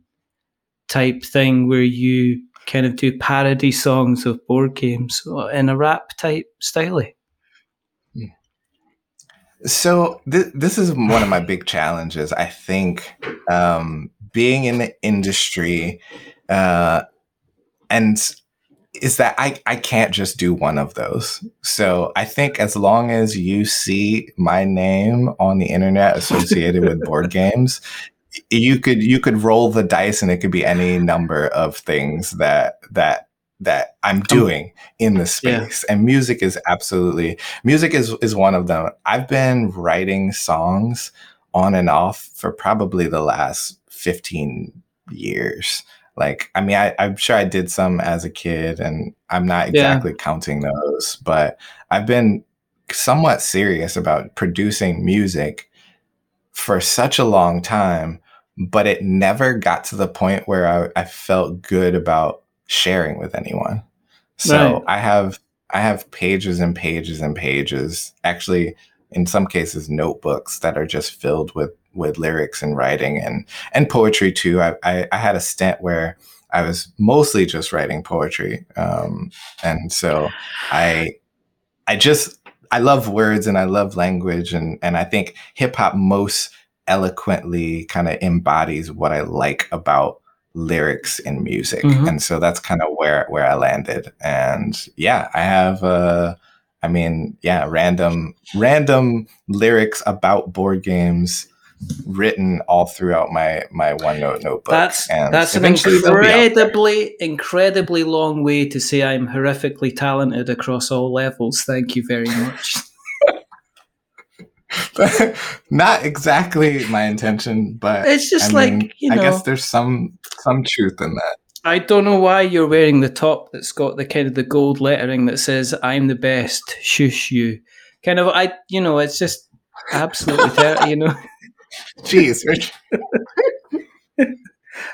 type thing where you kind of do parody songs of board games in a rap type style? So th- this is one of my big challenges. I think um, being in the industry, uh, and is that I I can't just do one of those. So I think as long as you see my name on the internet associated with board games, you could you could roll the dice, and it could be any number of things that that that I'm doing in the Yeah. space. And music is absolutely music is is one of them. I've been writing songs on and off for probably the last 15 years. Like, I mean, I, I'm sure I did some as a kid, and I'm not Yeah. exactly counting those, but I've been somewhat serious about producing music for such a long time, but it never got to the point where I, I felt good about sharing with anyone. So Right. I have I have pages and pages and pages, actually in some cases notebooks that are just filled with with lyrics and writing and and poetry too. I I, I had a stint where I was mostly just writing poetry, um, and so I I just I love words and I love language and and I think hip hop most eloquently kind of embodies what I like about lyrics in music. Mhm. And so that's kind of where where I landed. And yeah, I have uh I mean, yeah, random random lyrics about board games written all throughout my my OneNote notebook. That's and that's an eventually they'll be out there. incredibly incredibly long way to say I'm horrifically talented across all levels. Thank you very much. Not exactly my intention, but It's just I like mean, you I guess there's some some truth in that. I don't know why you're wearing the top that's got the kind of the gold lettering that says "I'm the best." Shush you. Kind of, I you know, it's just absolutely ter- you know. Jeez, Rich.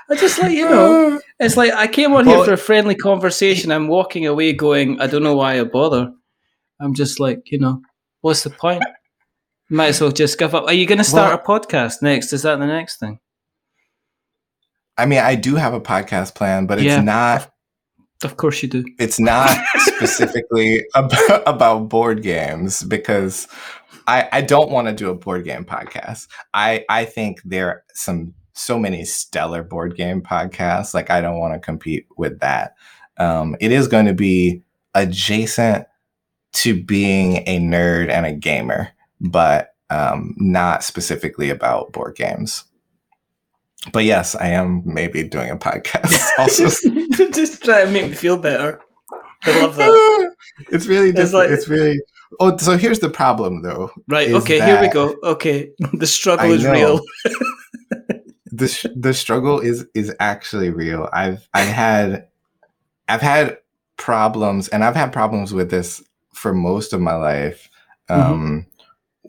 I just like you know, it's like I came on Well- here for a friendly conversation. I'm walking away going, I don't know why I bother. I'm just like, you know, what's the point? Might as well just give up. Are you going to start a podcast next? Is that the next thing? I mean, I do have a podcast plan, but it's Yeah. not Of course you do. it's not specifically about, about board games because I, I don't want to do a board game podcast. I, I think there are some so many stellar board game podcasts. Like I don't want to compete with that. Um, it is going to be adjacent to being a nerd and a gamer, but um, not specifically about board games. But yes, I am maybe doing a podcast also. just try to make me feel better. I love that. It's really just. It's like- it's really. Oh, so here's the problem, though. Right. Okay. Here we go. Okay. The struggle is real. the sh- the struggle is is actually real. I've I've had I've had problems, and I've had problems with this for most of my life. Um,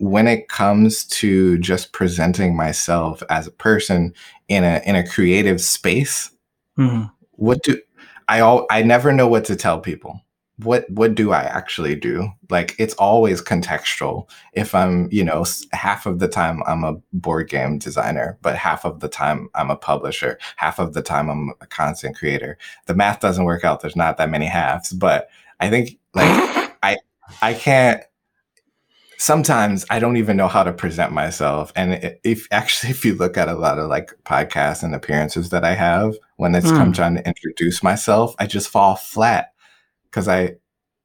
When it comes to just presenting myself as a person in a in a creative space, Mhm. what do I all I never know what to tell people. What what do I actually do? Like it's always contextual. If I'm, you know, half of the time I'm a board game designer, but half of the time I'm a publisher, half of the time I'm a content creator. The math doesn't work out. There's not that many halves, but I think like I I can't sometimes I don't even know how to present myself. And if actually, if you look at a lot of like podcasts and appearances that I have, when it's come Hmm. trying to introduce myself, I just fall flat because I,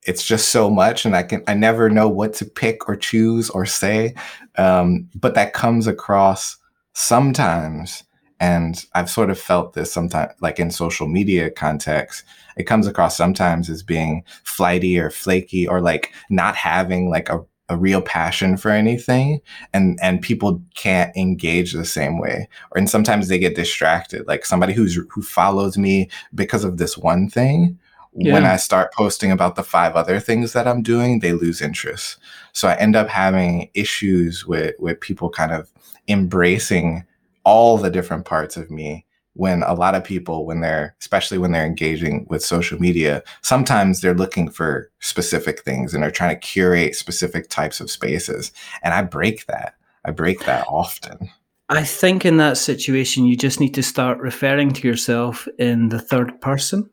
it's just so much, and I can I never know what to pick or choose or say. Um, but that comes across sometimes, and I've sort of felt this sometimes, like in social media context, it comes across sometimes as being flighty or flaky or like not having like a a real passion for anything and and people can't engage the same way or and sometimes they get distracted. Like somebody who's who follows me because of this one thing when i start posting about the five other things that i'm doing they lose interest. So i end up having issues with with people kind of embracing all the different parts of me when a lot of people when they're especially when they're engaging with social media sometimes they're looking for specific things and they're trying to curate specific types of spaces and i break that i break that often I think in that situation, you just need to start referring to yourself in the third person.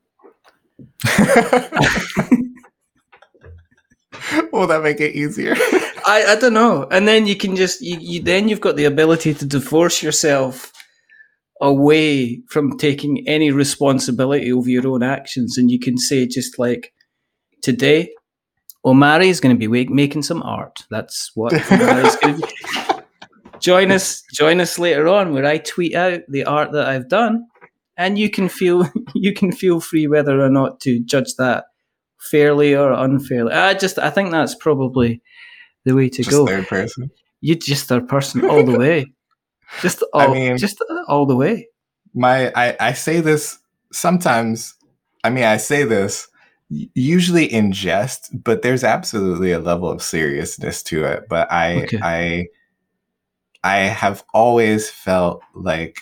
will that make it easier I, I don't know. And then you can just, you, you, then you've got the ability to divorce yourself away from taking any responsibility over your own actions. And you can say, just like, today, Omari is going to be wake, making some art. That's what Omari's going to be. Join us, join us later on where I tweet out the art that I've done, and you can feel you can feel free whether or not to judge that fairly or unfairly. I just I think that's probably the way to just go. third person You just third person all the way, just all, I mean- just all the way. my I, I say this sometimes i mean i say this usually in jest but there's absolutely a level of seriousness to it but i Okay. i i have always felt like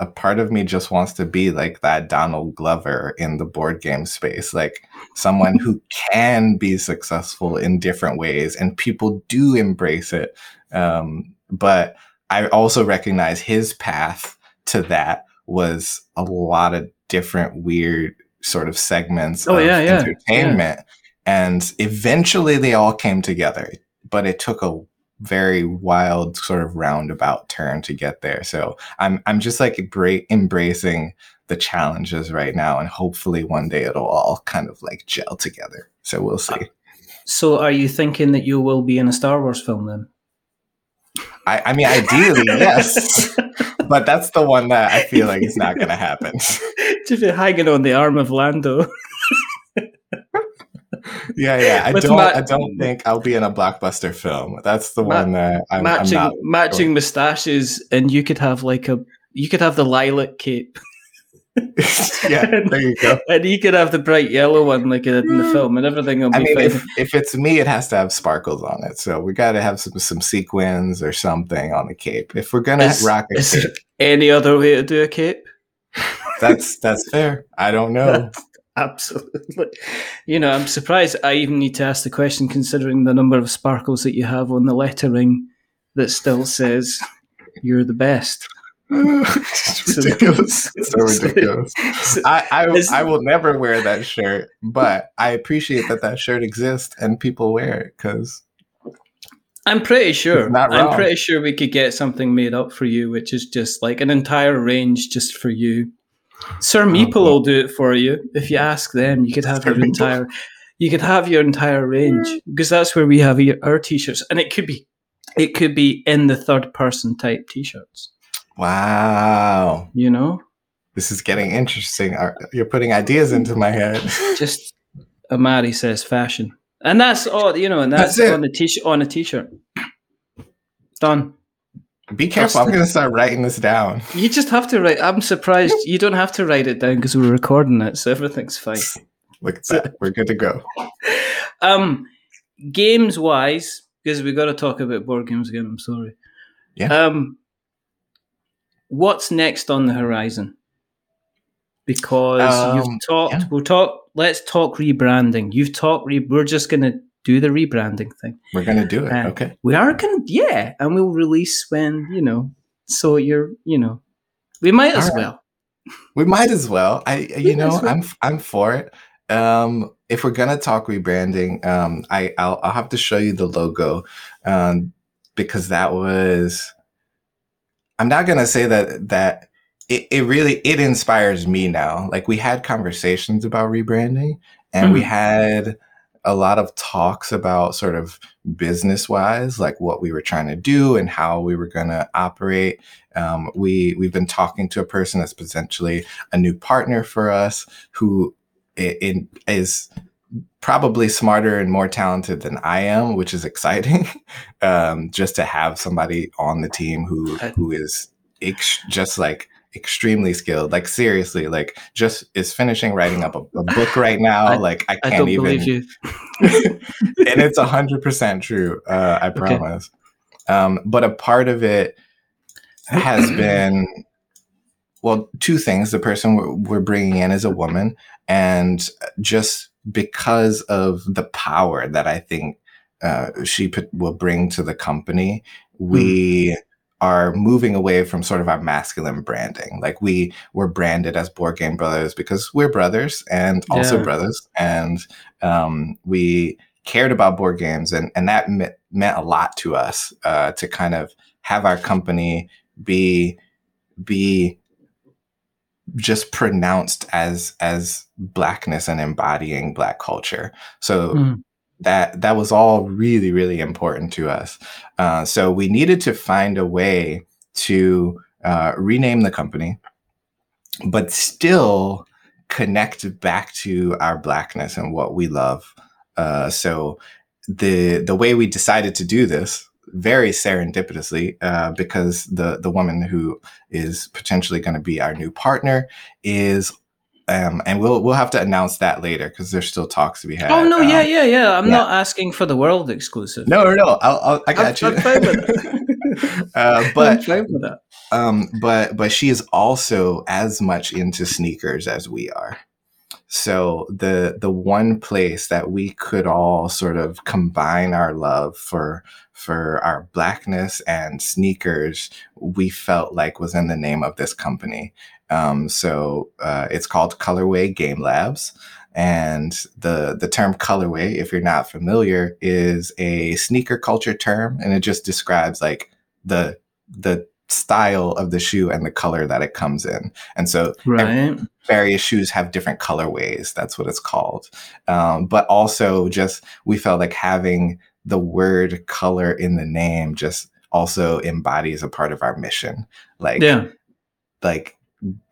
a part of me just wants to be like that donald glover in the board game space like someone who can be successful in different ways and people do embrace it um, but i also recognize his path to that was a lot of different weird sort of segments Oh, of yeah, yeah, entertainment. And eventually they all came together but it took a very wild sort of roundabout turn to get there. So i'm i'm just like embra- embracing the challenges right now and hopefully one day it'll all kind of like gel together. So we'll see. So, are you thinking that you will be in a Star Wars film then? I i mean ideally yes but that's the one that i feel like is not going to happen Just be hanging on the arm of Lando. Yeah, yeah. I With don't. ma- I don't think I'll be in a blockbuster film. That's the Ma- one that I'm, I'm matching not. matching moustaches, and you could have like a you could have the lilac cape, yeah, there you go. and you could have the bright yellow one like it did in the mm. film, and everything will be I mean, fine. if, if it's me, it has to have sparkles on it. So we got to have some some sequins or something on the cape. If we're gonna Is- rock a is cape, there any other way to do a cape? that's that's fair. I don't know. Absolutely. You know, I'm surprised I even need to ask the question considering the number of sparkles that you have on the lettering that still says you're the best. It's ridiculous. It's so ridiculous. I, I I will never wear that shirt, but I appreciate that that shirt exists and people wear it because I'm pretty sure. It's not I'm pretty sure we could get something made up for you, which is just like an entire range just for you. Sir oh, Meeple cool. will do it for you. If you ask them, you could have Sir your Meeple. entire, you could have your entire range mm. because that's where we have our t-shirts, and it could be, it could be in the third person type t-shirts. Wow, You know, this is getting interesting. You're putting ideas into my head. just Omari says fashion, and that's all you know, and that's, That's on the t on a t-shirt. Done. Be careful. I'm going to start writing this down. You just have to write. I'm surprised you don't have to write it down because we're recording it, so everything's fine. Look at that. We're good to go. Um, games wise, because we got to talk about board games again. I'm sorry. Yeah. Um, what's next on the horizon? Because Um, you've talked. yeah. We'll talk. Let's talk rebranding. You've talked. Re- we're just gonna do the rebranding thing. We're going to do it. Uh, Okay. We are gonna, yeah, and we'll release when you know. So you're, you know, we might as right. well. We might as well. I, you know, well. I'm, I'm for it. Um, if we're gonna talk rebranding, um, I, I'll, I'll have to show you the logo, um, because that was. I'm not gonna say that that it, it really it inspires me now. Like we had conversations about rebranding, and we Mhm. had a lot of talks about sort of business wise, like what we were trying to do and how we were going to operate. Um, we we've been talking to a person that's potentially a new partner for us who i- i- is probably smarter and more talented than I am, which is exciting. um, just to have somebody on the team who who is ex- just like extremely skilled like seriously like just is finishing writing up a, a book right now I- like i I can't don't even believe you. and it's a hundred percent true. Uh, I promise. Um, but a part of it has been, well, two things. The person we're, we're bringing in is a woman, and just because of the power that I think uh, she put, will bring to the company, we are moving away from sort of our masculine branding. Like we were branded as board game brothers because we're brothers and also Yeah. brothers, and um, we cared about board games, and and that me- meant a lot to us uh, to kind of have our company be be just pronounced as as blackness and embodying black culture. So Mm. that that was all really really important to us. Uh, so we needed to find a way to uh, rename the company, but still connect back to our blackness and what we love. Uh, so the the way we decided to do this very serendipitously uh, because the the woman who is potentially going to be our new partner is um, and we'll we'll have to announce that later because there's still talks to be had. Oh no, Um, yeah, yeah, yeah. I'm yeah. not asking for the world exclusive. no, no, no. I'll, I'll, I got I'm- you. I'm uh, but fine with that. um, but but she is also as much into sneakers as we are. So the the one place that we could all sort of combine our love for for our blackness and sneakers, we felt like was in the name of this company. Um, so uh, it's called Colorway Game Labs, and the the term colorway, if you're not familiar, is a sneaker culture term, and it just describes like the the style of the shoe and the color that it comes in. And so Right. various shoes have different colorways. That's what it's called. Um, but also, just we felt like having the word color in the name just also embodies a part of our mission. Like, Yeah. like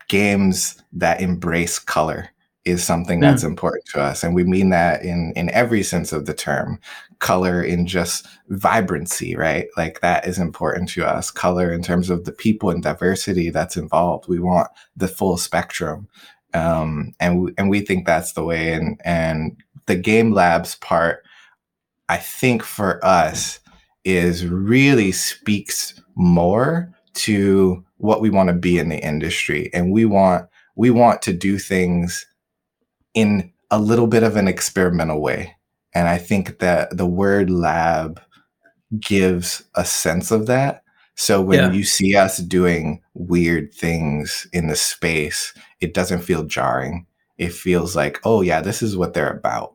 games that embrace color is something that's important to us and we mean that in in every sense of the term. Color in just vibrancy right? Like that is important to us. Color in terms of the people and diversity that's involved. We want the full spectrum um and we, and we think that's the way and and the game labs part i think for us is really speaks more to what we want to be in the industry and we want we want to do things in a little bit of an experimental way. And i think that the word lab gives a sense of that. So when Yeah. you see us doing weird things in the space it doesn't feel jarring. It feels like oh yeah this is what they're about.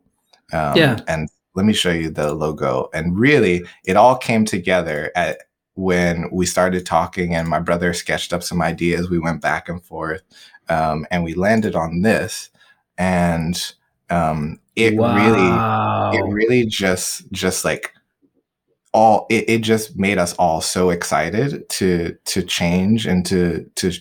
Um, Yeah. and let me show you the logo. And really it all came together at when we started talking and my brother sketched up some ideas we went back and forth um, and we landed on this and um, it really it really just just like all it, it just made us all so excited to to change and to to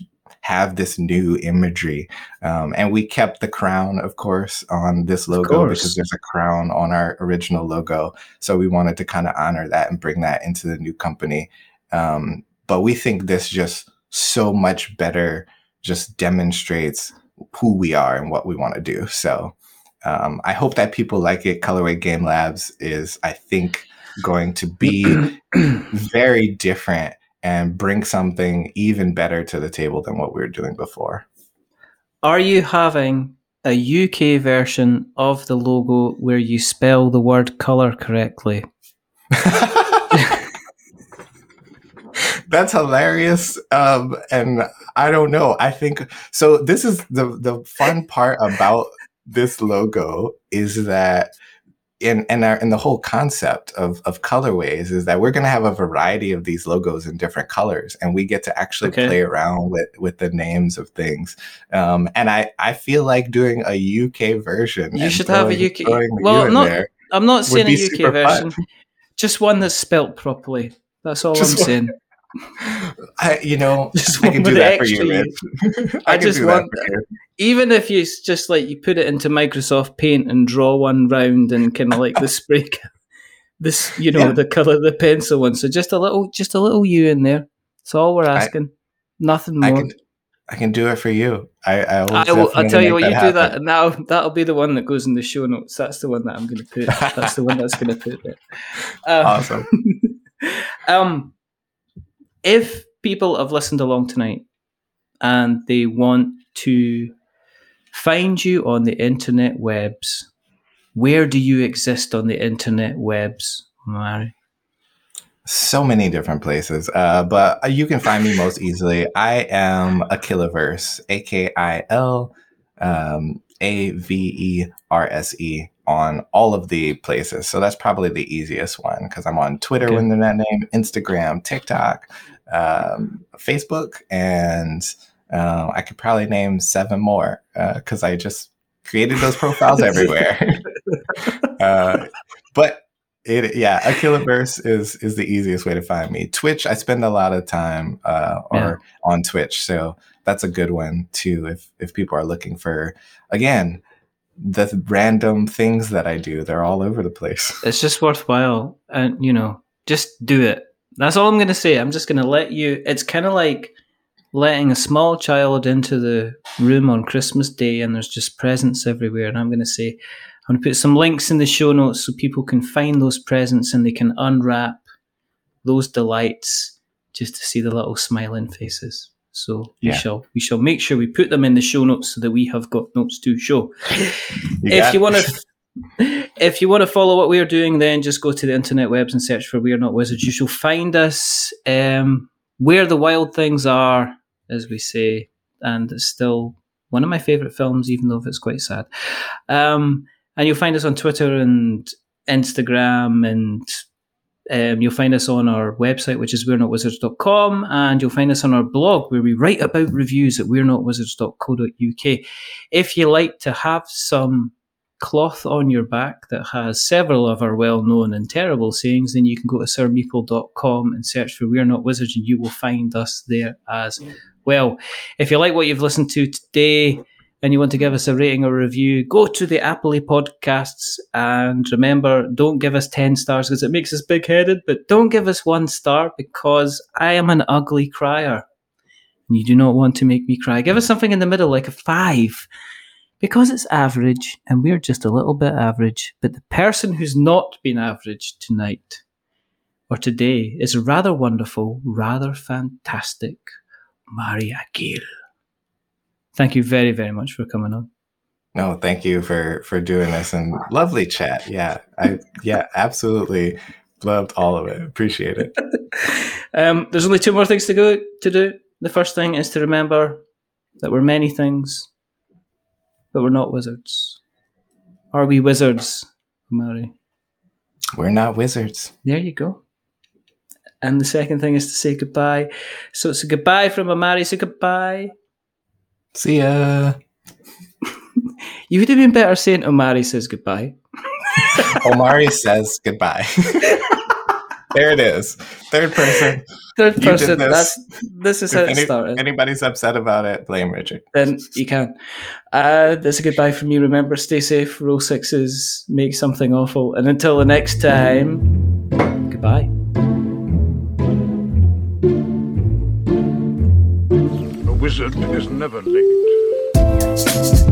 have this new imagery. Um, and we kept the crown, of course, on this logo because there's a crown on our original logo. So we wanted to kind of honor that and bring that into the new company. Um, but we think this just so much better just demonstrates who we are and what we want to do. So um, I hope that people like it. Colorway Game Labs is, I think, going to be very different and bring something even better to the table than what we were doing before. Are you having a UK version of the logo where you spell the word color correctly? That's hilarious. Um, and I don't know. I think so. This is the the fun part about this logo is that in in our in the whole concept of of colorways is that we're going to have a variety of these logos in different colors and we get to actually Okay. play around with with the names of things um and i i feel like doing a uk version You and should have a UK well, not-. I'm not saying a UK super fun. version, just one that's spelt properly. That's all Just I'm one- saying. I, you know, Just I can do that for you. Rich. I I, just want- you. Even if you just like you put it into Microsoft Paint and draw one round and kind of like the spray, this you know Yeah. the color the pencil one. So just a little, just a little U in there. That's all we're I- asking. Nothing I more. can, I can do it for you. I, I will. I will. I'll tell you what. You that do that, happen. and that'll that'll be the one that goes in the show notes. That's the one that I'm going to put. That's the one that's going to put it. Uh, Awesome. um, if people have listened along tonight and they want to find you on the internet webs, where do you exist on the internet webs, Mari? So many different places, uh, but you can find me most easily. I am a A K I L um, A V E R S E, on all of the places. So that's probably the easiest one because I'm on Twitter Okay. under that name, Instagram, TikTok, um, Facebook, and uh, I could probably name seven more because I just created those profiles everywhere. uh, but it yeah, Akilaverse is is the easiest way to find me. Twitch, I spend a lot of time uh, or Yeah. on Twitch, so that's a good one too. If if people are looking for again the random things that I do, they're all over the place. It's just worthwhile, and you know, just do it. That's all I'm going to say. I'm just going to let you. It's kind of like letting a small child into the room on Christmas Day, and there's just presents everywhere. And I'm going to say, I'm going to put some links in the show notes so people can find those presents and they can unwrap those delights just to see the little smiling faces. So we Yeah. shall we shall make sure we put them in the show notes so that we have got notes to show. You if you want to if you want to follow what we're doing then just go to the internet webs and search for we're not wizards. You shall find us um, where the wild things are as we say and it's still one of my favorite films even though it's quite sad. Um, and you'll find us on twitter and instagram and um, you'll find us on our website, which is we're not and you'll find us on our blog where we write about reviews at we're not wizards.co.uk. If you like to have some cloth on your back that has several of our well known and terrible sayings, then you can go to sirmeeple.com and search for We're Not Wizards, and you will find us there as well. If you like what you've listened to today, and you want to give us a rating or review, go to the Apple podcasts and remember, don't give us 10 stars because it makes us big headed, but don't give us one star because I am an ugly crier. And you do not want to make me cry. Give us something in the middle, like a five, because it's average and we're just a little bit average. But the person who's not been average tonight or today is rather wonderful, rather fantastic, Omari Akil. Thank you very, very much for coming on. No, thank you for for doing this and lovely chat. Yeah, I yeah, absolutely loved all of it. Appreciate it. um, there's only two more things to go to do. The first thing is to remember that we're many things, but we're not wizards. Are we wizards, Mary? We're not wizards. There you go. And the second thing is to say goodbye. So it's a goodbye from Omari. So goodbye. See ya. You would have been better saying Omari says goodbye. Omari says goodbye. there it is. Third person. Third You person. this. That's this is how If it any- started. anybody's upset about it, blame Richard. then you can. Uh, that's a goodbye from me. Remember, stay safe. Roll sixes. Make something awful. And until the next time, wizard is never late.